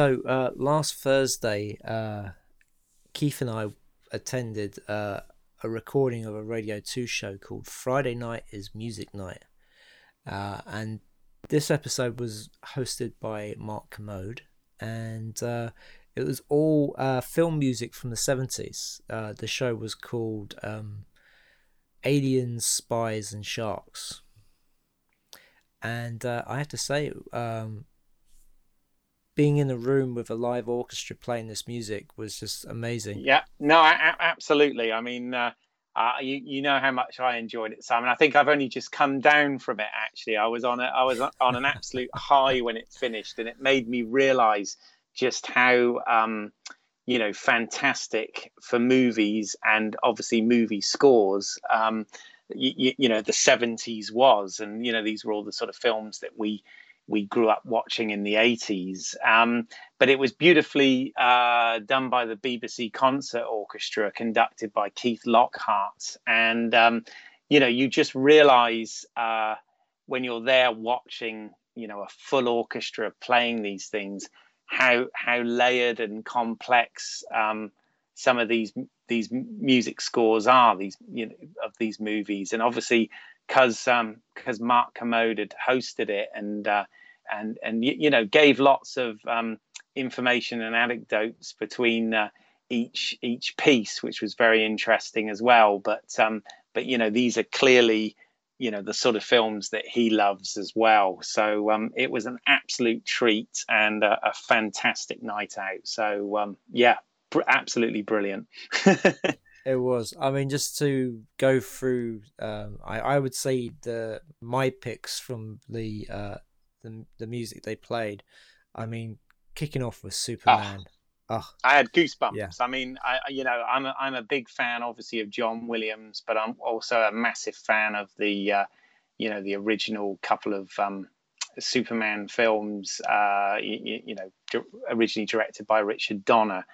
So uh, last Thursday, uh, Keith and I attended uh, a recording of a Radio 2 show called Friday Night is Music Night. Uh, and this episode was hosted by Mark Kermode. And uh, it was all uh, film music from the 70s. the show was called um, Aliens, Spies, and Sharks. And I have to say, um, being in a room with a live orchestra playing this music was just amazing. Yeah, no, I, absolutely. I mean, uh, uh, you you know how much I enjoyed it, Simon. I think I've only just come down from it. Actually, I was on a I was on an absolute high when it finished, and it made me realise just how. Um, you know, fantastic for movies and obviously movie scores. Um, you, you, know, the 70s was, and, you know, these were all the sort of films that we we grew up watching in the 80s. Um, but it was beautifully uh, done by the BBC Concert Orchestra, conducted by Keith Lockhart. And, um, you know, you just realize uh, when you're there watching, you know, a full orchestra playing these things, how, how layered and complex um, some of these these music scores are these you know of these movies and obviously because because um, Mark Kermode had hosted it and uh, and and you know gave lots of um, information and anecdotes between uh, each each piece, which was very interesting as well. But um, but you know these are clearly you know the sort of films that he loves as well. So um, it was an absolute treat and a, a fantastic night out. So um, yeah, br- absolutely brilliant. It was. I mean, just to go through, um, I I would say the my picks from the uh, the the music they played. I mean, kicking off with Superman. Oh, oh. I had goosebumps. Yeah. I mean, I you know, I'm a, I'm a big fan, obviously, of John Williams, but I'm also a massive fan of the, uh, you know, the original couple of um, Superman films. Uh, you, you, know, originally directed by Richard Donner,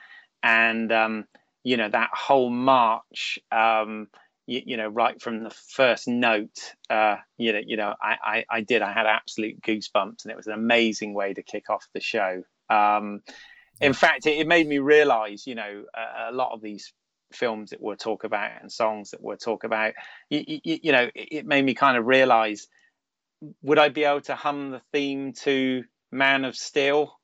and um, you know that whole march. Um, you, you, know, right from the first note, uh, you know, you know, I, I, I, did. I had absolute goosebumps, and it was an amazing way to kick off the show. Um, in fact, it, it, made me realise, you know, a, a, lot of these films that we'll talk about and songs that we'll talk about, you, you, you know, it, it, made me kind of realise: would I be able to hum the theme to Man of Steel?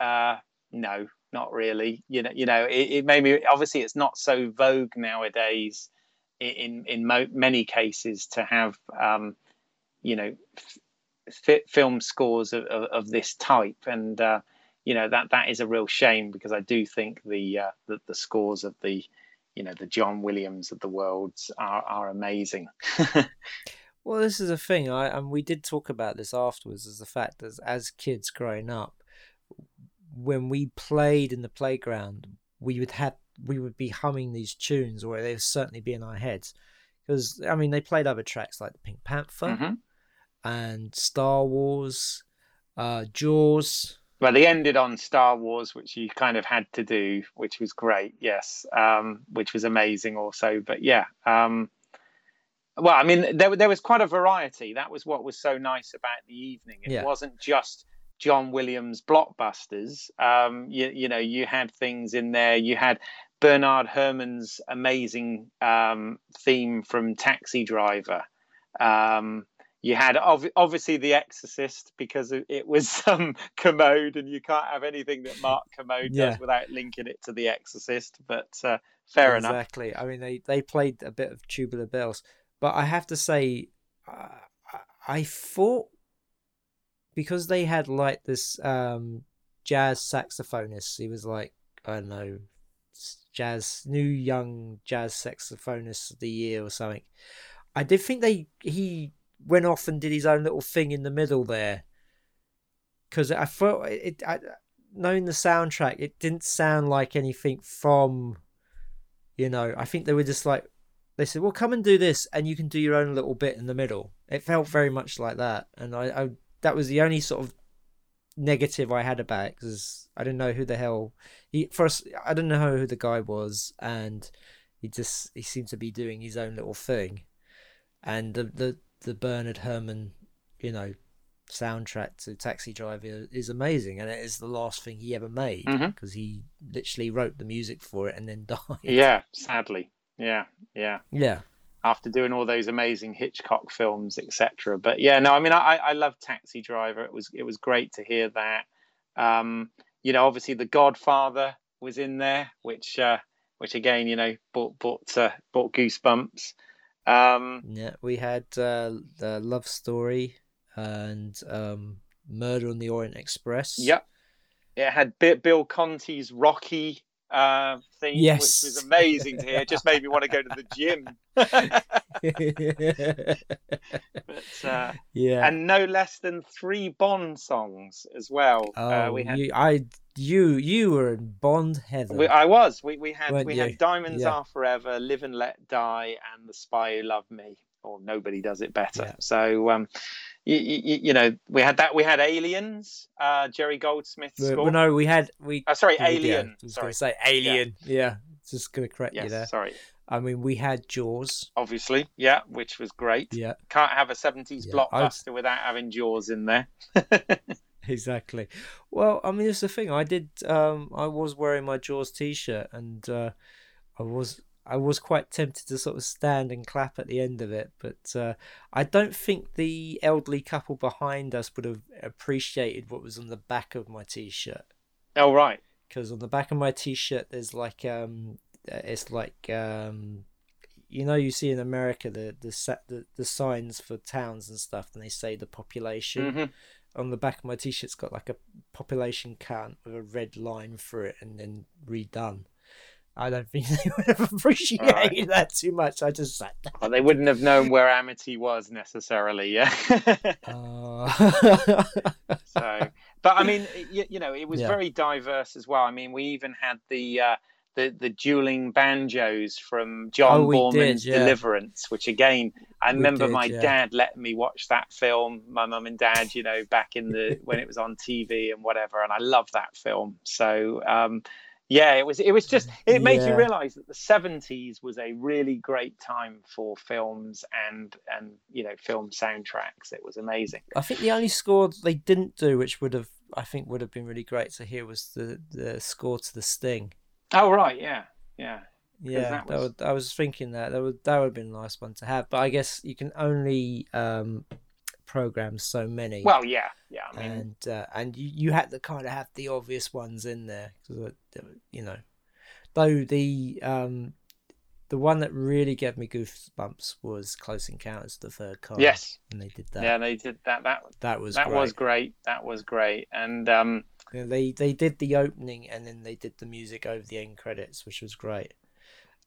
Uh, no, not really. You know, you know, it, it made me. Obviously, it's not so vogue nowadays in in mo- many cases to have um, you know f- film scores of, of, of, this type and uh, you know that that is a real shame because I do think the uh, the, the scores of the you know the John Williams of the worlds are are amazing. well, this is a thing, I and we did talk about this afterwards. Is the fact that as kids growing up, when we played in the playground, we would have we would be humming these tunes, or they would certainly be in our heads. Because I mean, they played other tracks like the Pink Panther mm-hmm. and Star Wars, uh, Jaws. Well, they ended on Star Wars, which you kind of had to do, which was great. Yes, um, which was amazing also. But yeah, um, well, I mean, there there was quite a variety. That was what was so nice about the evening. It yeah. wasn't just John Williams blockbusters. Um, you, you know, you had things in there. You had Bernard Herrmann's amazing um, theme from Taxi Driver. Um, you had ov- obviously The Exorcist because it was um, Kermode, and you can't have anything that Mark Kermode Yeah. does without linking it to The Exorcist. But uh, fair enough. exactly. I mean, they they played a bit of Tubular Bells, but I have to say, uh, I- thought because they had like this um, jazz saxophonist, he was like I don't know, jazz new young jazz saxophonist of the year or something. I did think they he went off and did his own little thing in the middle there because I felt it. I, knowing the soundtrack, it didn't sound like anything from you know, I think they were just like they said, "Well, come and do this, and you can do your own little bit in the middle." It felt very much like that, and I, I that was the only sort of negative I had about it because I didn't know who the hell he first. I didn't know who the guy was, and he just he seemed to be doing his own little thing, and the the, the Bernard Herrmann, you know, soundtrack to Taxi Driver is amazing, and it is the last thing he ever made mm-hmm. because he literally wrote the music for it and then died. Yeah, sadly. Yeah, yeah. Yeah. After doing all those amazing Hitchcock films, etc. But yeah, no, I mean, I I love Taxi Driver. It was it was great to hear that. Um, you know, obviously The Godfather was in there, which uh, which again, you know, bought brought uh, brought goosebumps. Um, Yeah, we had uh, the Love Story and um, Murder on the Orient Express. Yep. It had Bill Conti's Rocky uh, theme, Yes. which was amazing to hear. It just made me want to go to the gym. but, uh, yeah. and no less than three Bond songs as well. oh, uh, we had, you, I, you, you were in Bond heaven. we, I was. We, we had Weren't we you? had Diamonds Yeah. Are Forever, Live and Let Die, and The Spy Who Loved Me. Or nobody does it better. Yeah. So, um, you, you, you know, we had that. We had Aliens, uh, Jerry Goldsmith score. well, no, we had we. Oh, sorry, yeah, Alien. Was sorry. say Alien. Yeah. just going to correct you there. sorry. I mean, we had Jaws. Obviously, yeah, which was great. Yeah, Can't have a 70s Yeah, blockbuster without having Jaws in there. exactly. Well, I mean, it's the thing. I did. Um, I was wearing my Jaws T-shirt, and uh, I was I was quite tempted to sort of stand and clap at the end of it, but uh, I don't think the elderly couple behind us would have appreciated what was on the back of my T-shirt. oh, right. Because on the back of my T-shirt, there's like um, uh, it's like um, you know, you see in America the the sa- the, the signs for towns and stuff, and they say the population hmm on the back of my t-shirt's got like a population count with a red line through it and then redone i don't think they would have appreciated Alright. that too much i just sat down Well, they wouldn't have known where Amity was necessarily, yeah. uh... so, but I mean, you, you know, it was Yeah. very diverse as well. I mean, we even had the uh, the the dueling banjos from John Oh, Boorman's did, yeah. Deliverance, which again, I We remember did, my yeah. dad letting me watch that film. My mum and dad, you know, back in the when it was on TV and whatever, and I love that film. So. Um, yeah, it was. It was just. It made you realise that the seventies was a really great time for films and and you know film soundtracks. It was amazing. i think the only score they didn't do which would have i think would have been really great to hear was the the score to the sting Oh right, yeah, yeah. yeah that that, would i was thinking that that would that would have been a nice one to have but i guess you can only um program so many Well, yeah, yeah. I mean, and uh, and you, you had to kind of have the obvious ones in there 'cause, uh, you know though the um the one that really gave me goosebumps was Close Encounters of the Third Kind. yes, and they did that. yeah, they did that. That that was that great. was great. That was great. And um, Yeah, they they did the opening and then they did the music over the end credits, which was great.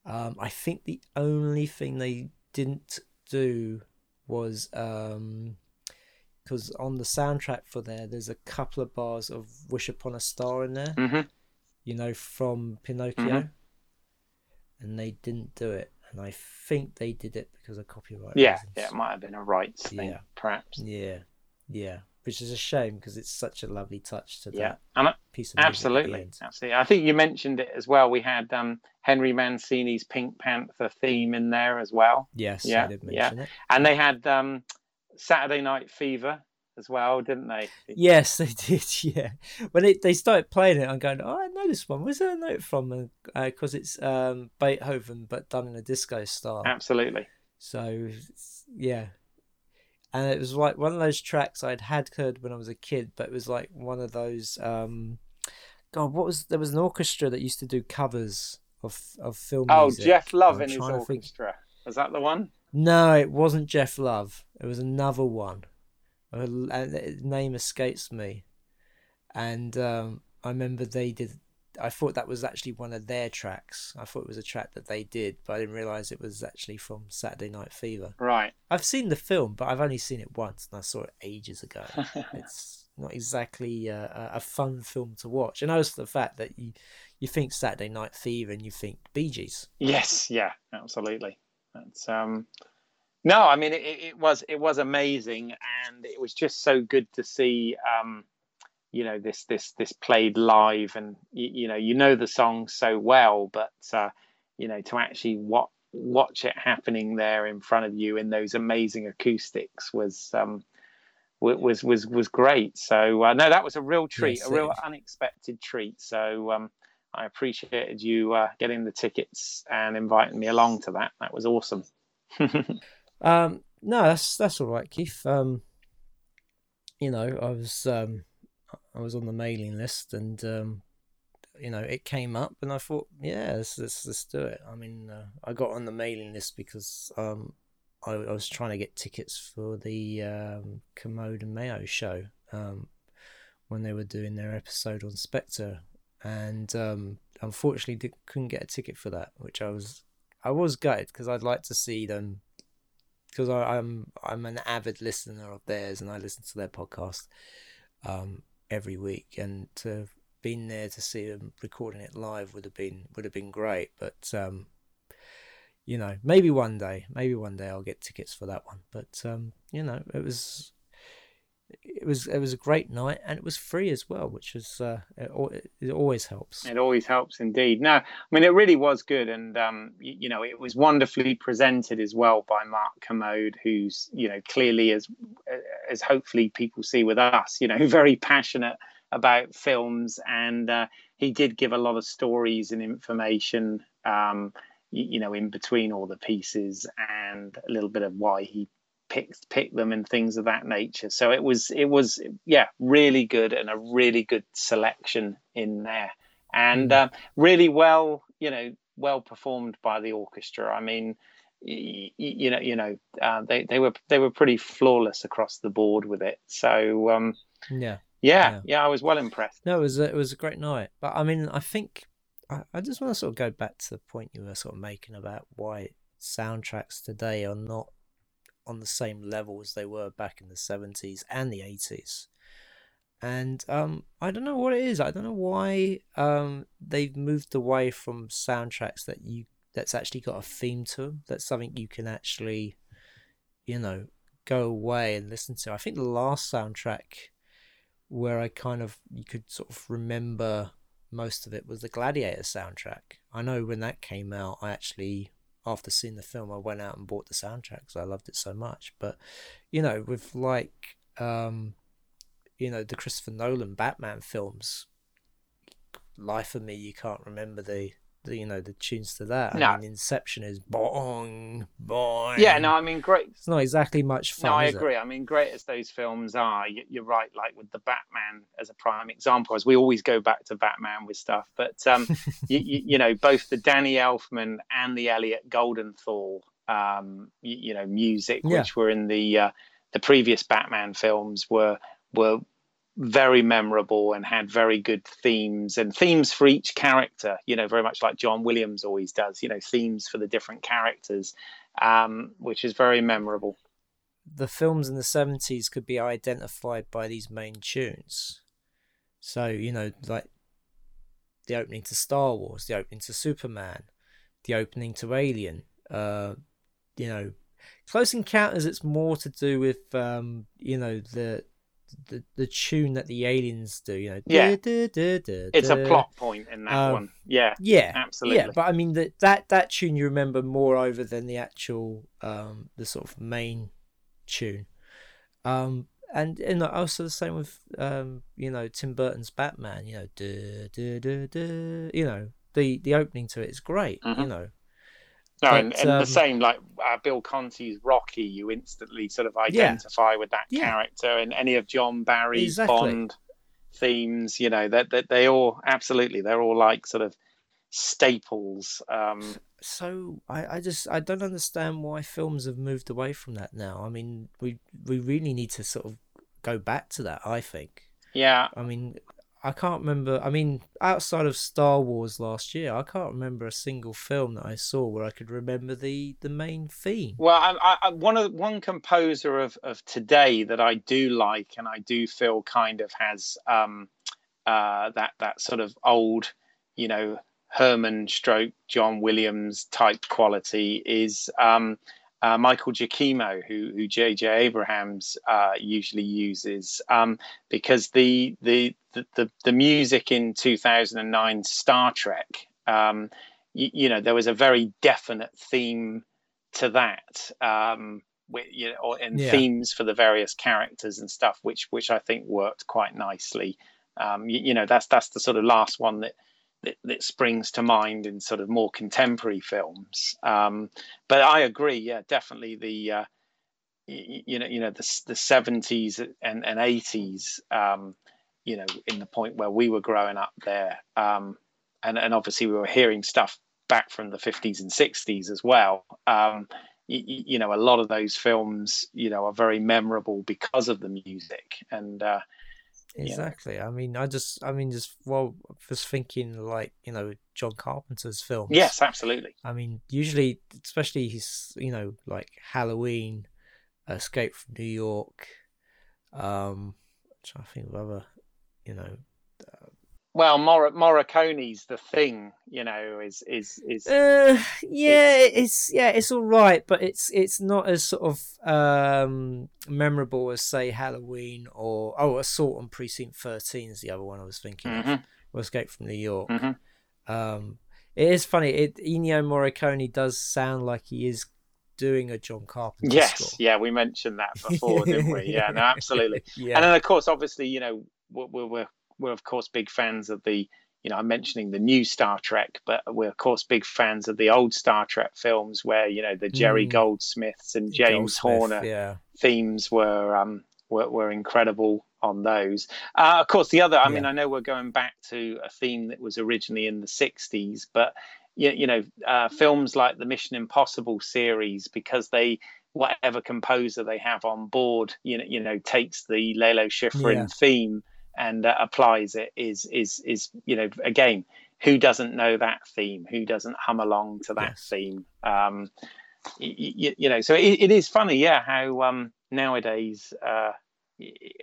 Um, I think the only thing they didn't do was um because on the soundtrack for there, there's a couple of bars of "Wish Upon a Star" in there, mhm. you know, from Pinocchio, Mhm. and they didn't do it, and I think they did it because of copyright. yeah, reasons. yeah, it might have been a rights thing, perhaps. yeah, yeah. Which is a shame because it's such a lovely touch to Yeah, that I- piece of music at the absolutely, absolutely. I think you mentioned it as well. We had um, Henry Mancini's Pink Panther theme in there as well, Yes, Yeah, I did yeah. it. and they had um, Saturday Night Fever as well, didn't they? Yes, they did. Yeah, when they they started playing it, I'm going, oh, I know this one. Where's that note from? Because uh, it's um, Beethoven, but done in a disco style. Absolutely. So yeah, and it was like one of those tracks I'd had heard when I was a kid, but it was like one of those. Um, God, what was there was an orchestra that used to do covers of of film. Oh, music. Geoff Love in his orchestra. Think... Was that the one? No, it wasn't Geoff Love. It was another one. name escapes me, and um, I remember they did. I thought that was actually one of their tracks. I thought it was a track that they did, but I didn't realize it was actually from Saturday Night Fever. Right. I've seen the film, but I've only seen it once, and I saw it ages ago. it's not exactly a, a, fun film to watch, and also the fact that you you think Saturday Night Fever and you think Bee Gees. Yes. Yeah. Absolutely. That's um, no, I mean it, it, was it was amazing, and it was just so good to see um, you know this this this played live, and you, you know you know the song so well, but uh, you know to actually what watch it happening there in front of you in those amazing acoustics was um, was was was great. So uh, no, that was a real treat, yes, a real unexpected treat. So um, I appreciated you uh, getting the tickets and inviting me along to that. That was awesome. um, no, that's that's all right, Keith. Um, you know, I was um, I was on the mailing list, and um, you know, it came up, and I thought, yeah, let's let's, let's do it. I mean, uh, I got on the mailing list because um, I, I was trying to get tickets for the um, Kermode and Mayo show um, when they were doing their episode on Spectre and um, unfortunately did, couldn't get a ticket for that, which I was I was gutted because I'd like to see them because I'm I'm an avid listener of theirs and I listen to their podcast um, every week, and to have been there to see them recording it live would have been would have been great, but. Um, you know, maybe one day, maybe one day I'll get tickets for that one. But um, you know, it was it was it was a great night and it was free as well, which was uh, it, it, always helps. It always helps indeed. No, I mean it really was good, and um, you, you, know it was wonderfully presented as well by Mark Kermode, who's you know clearly as as hopefully people see with us, you know, very passionate about films, and uh, he did give a lot of stories and information. Um, you know, in between all the pieces, and a little bit of why he pick pick them and things of that nature. So it was it was yeah really good and a really good selection in there, and uh, really well you know well performed by the orchestra. I mean. You, you know, you know, uh, they they were they were pretty flawless across the board with it. So um, yeah, yeah, yeah, yeah, I was well impressed. No, it was a, it was a great night. But I mean, I think I, I just want to sort of go back to the point you were sort of making about why soundtracks today are not on the same level as they were back in the 70s and the 80s. And um, I don't know what it is. I don't know why um, they've moved away from soundtracks that you that's actually got a theme to them. That's something you can actually, you know, go away and listen to. I think the last soundtrack where I kind of you could sort of remember most of it was the Gladiator soundtrack. I know when that came out, I actually after seeing the film, I went out and bought the soundtrack because I loved it so much. But you know, with like um, you know the Christopher Nolan Batman films, life of me, you can't remember the the, you know the tunes to that. No. I mean, Inception is bong bong. Yeah, no, I mean, great. It's not exactly much fun. No, I agree. It? I mean, great as those films are, you're right. Like with the Batman as a prime example, as we always go back to Batman with stuff. But um, you, you, you, know, both the Danny Elfman and the Elliot Goldenthal, um, you, you know, music, yeah. which were in the uh, the previous Batman films, were were very memorable and had very good themes and themes for each character you know very much like john williams always does you know themes for the different characters um, which is very memorable. The films in the 70s could be identified by these main tunes. So you know like the opening to star wars the opening to superman the opening to alien uh, you know close encounters it's more to do with um, you know the the the tune that the aliens do. You know, yeah, da, da, da, it's a plot point in that um, one. Yeah, yeah, absolutely. Yeah, but I mean that that that tune you remember more over than the actual um the sort of main tune. Um, and and also the same with um, you know Tim Burton's Batman. You know, duh, duh, duh, duh, you know the the opening to it is great. Mm-hmm. You know. No, but, and, and um, the same like uh, Bill Conti's Rocky, you instantly sort of identify yeah. with that yeah. character, and any of John Barry's exactly. Bond themes, you know, that that they all absolutely they're all like sort of staples. Um, so I, I just I don't understand why films have moved away from that now. I mean, we we really need to sort of go back to that. I think. Yeah. I mean, I can't remember. I mean, outside of Star Wars last year, I can't remember a single film that I saw where I could remember the the main theme. Well, I, I, one of one composer of of today that I do like and I do feel kind of has um, uh, that that sort of old, you know, Herrmann stroke John Williams type quality is um, uh, Michael Giacchino, who, who J.J. Abrams uh, usually uses, um, because the, the the the music in 2009 Star Trek, um, you, you, know, there was a very definite theme to that, um, with, you know, and yeah. themes for the various characters and stuff, which which I think worked quite nicely. Um, you, you know, that's that's the sort of last one that that, that springs to mind in sort of more contemporary films. Um, but I agree, yeah, definitely the uh, you, you, know you know the the seventies and and eighties. Um, you know, in the point where we were growing up there, um, and and obviously we were hearing stuff back from the fifties and sixties as well. Um, you, you, know, a lot of those films, you know, are very memorable because of the music, and uh, Exactly. Yeah. I mean, I just, I mean, just well, just thinking like you know John Carpenter's films. Yes, absolutely. I mean, usually, especially his, you know, like Halloween, Escape from New York. Um, I'm trying to think of other, you know, well, Mor- Morricone's the thing, you know, is is is. Uh, yeah, it's, it's yeah, it's all right, but it's it's not as sort of um, memorable as say Halloween or oh, Assault on Precinct Thirteen is the other one I was thinking mm-hmm. of. Or Escape from New York. Mm-hmm. Um, it is funny. It Ennio Morricone does sound like he is doing a John Carpenter. Yes, score. yeah, we mentioned that before, didn't we? Yeah, no, absolutely. yeah. And then of course, obviously, you know, we're, we're we're of course big fans of the you know, I'm mentioning the new Star Trek, but we're of course big fans of the old Star Trek films where you know the Jerry mm. Goldsmiths and James Goldsmith, Horner yeah. themes were um were, were incredible on those. Uh, of course, the other, I yeah. mean, I know we're going back to a theme that was originally in the '60s, but you, you know, uh, films like the Mission Impossible series because they whatever composer they have on board, you know, you know, takes the Lalo Schifrin yeah. theme and uh, applies it is is is you know again who doesn't know that theme? Who doesn't hum along to that yes. theme? Um you, you, know so it, it is funny yeah how um nowadays uh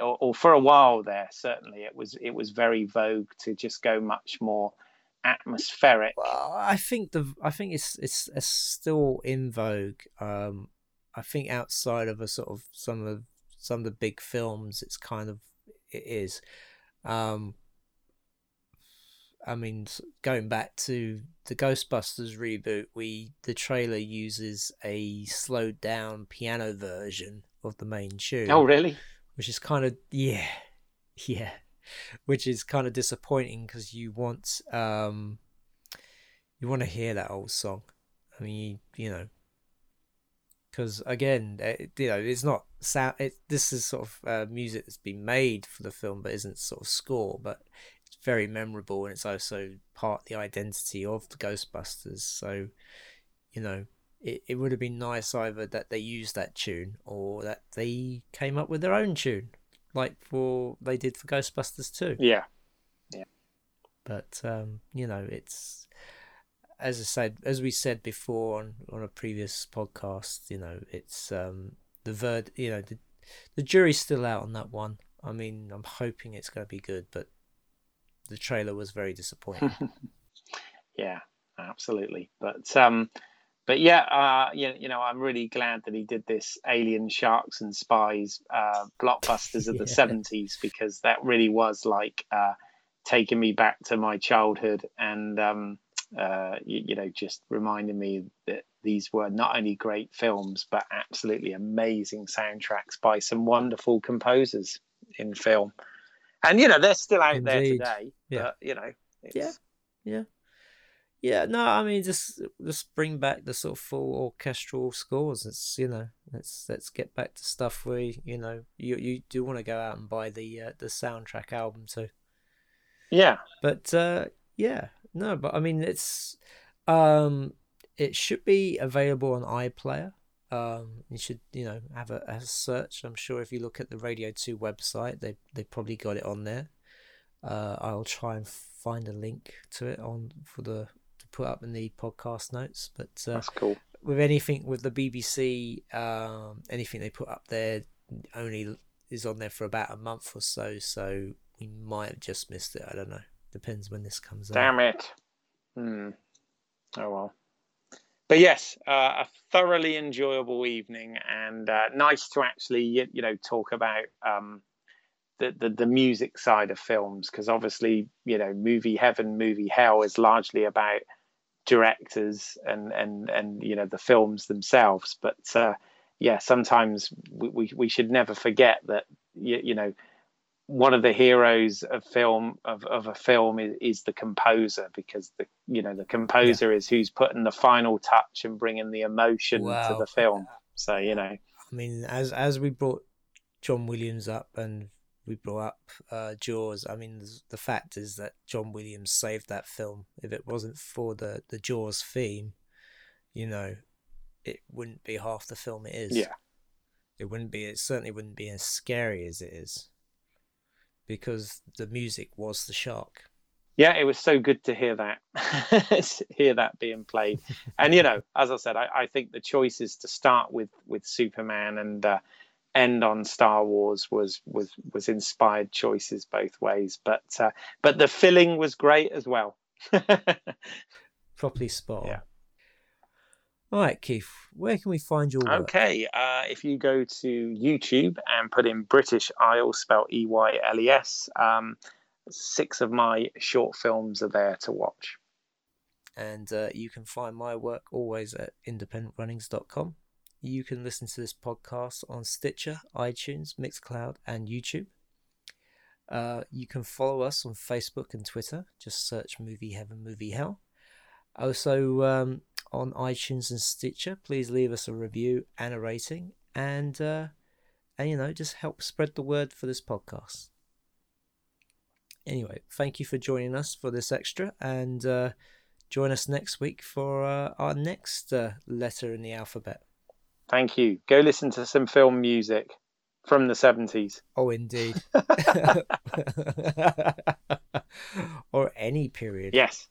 or, or, for a while there certainly it was it was very vogue to just go much more atmospheric. Well, i think the i think it's, it's it's still in vogue. Um i think outside of a sort of some of some of the big films it's kind of it is. Um, I mean, going back to the Ghostbusters reboot, we the trailer uses a slowed down piano version of the main tune. Oh, really? Which is kind of yeah, yeah, which is kind of disappointing because you want um, you want to hear that old song. I mean, you, you know, because again, it, you know, it's not sound. It, this is sort of uh, music that's been made for the film, but isn't sort of score. But it's very memorable, and it's also part of the identity of the Ghostbusters. So, you know, it, it would have been nice either that they used that tune or that they came up with their own tune, like for they did for Ghostbusters too. Yeah, yeah. But um, you know, it's as I said, as we said before on, on a previous podcast, you know, it's um, the verd, you know, the the jury's still out on that one. I mean, I'm hoping it's going to be good, but the trailer was very disappointing. yeah, absolutely. But um, but yeah, uh, you, you know, I'm really glad that he did this Alien Sharks and Spies uh, blockbusters of the 70s because that really was like uh, taking me back to my childhood and um, uh, you, you, know, just reminding me that these were not only great films but absolutely amazing soundtracks by some wonderful composers in film. And you know they're still out Indeed. there today. Yeah. But you know, it's, Yeah. Yeah. Yeah, no, I mean just just bring back the sort of full orchestral scores. It's you know, let's let's get back to stuff where you know you you do want to go out and buy the uh, the soundtrack album too. yeah, But uh yeah, no, but I mean it's um it should be available on iPlayer. Um you should, you know, have a, a search. I'm sure if you look at the Radio 2 website, they they probably got it on there. Uh I'll try and find a link to it on for the to put up in the podcast notes. But uh, that's cool. with anything with the BBC, um, anything they put up there only is on there for about a month or so. So we might have just missed it. I don't know. Depends when this comes out. Damn it. Hmm. Oh well. But yes, uh, a thoroughly enjoyable evening, and uh, nice to actually you, know talk about um, the, the the music side of films because obviously you know movie heaven, movie hell is largely about directors and and and you know the films themselves. But uh, yeah, sometimes we, we we should never forget that you, you know one of the heroes of film of, of a film is, is the composer because the you know the composer is who's putting the final touch and bringing the emotion to the film so you know I mean, as as we brought John Williams up and we brought up uh, Jaws. I mean, the- the fact is that John Williams saved that film. If it wasn't for the the Jaws theme, you know, it wouldn't be half the film it is. yeah it wouldn't be. It certainly wouldn't be as scary as it is, because the music was the shark. yeah it was so good to hear that hear that being played and you know as i said I, I think the choices to start with with superman and uh, end on star wars was was was inspired choices both ways but uh, but the filling was great as well Properly spot. Yeah. All right, Keith. Where can we find your work? Okay, uh, if you go to YouTube and put in British Eyles, spelled E Y L E S, um, six of my short films are there to watch. and uh, you can find my work always at independentrunnings.com. You can listen to this podcast on Stitcher, iTunes, Mixcloud, and YouTube. Uh, you can follow us on Facebook and Twitter. Just search Movie Heaven, Movie Hell. Also um, on iTunes and Stitcher, please leave us a review and a rating, and uh, and you know just help spread the word for this podcast. Anyway, thank you for joining us for this extra, and uh, join us next week for uh, our next uh, letter in the alphabet. Thank you. Go listen to some film music from the 70s. Oh, indeed. or any period. Yes.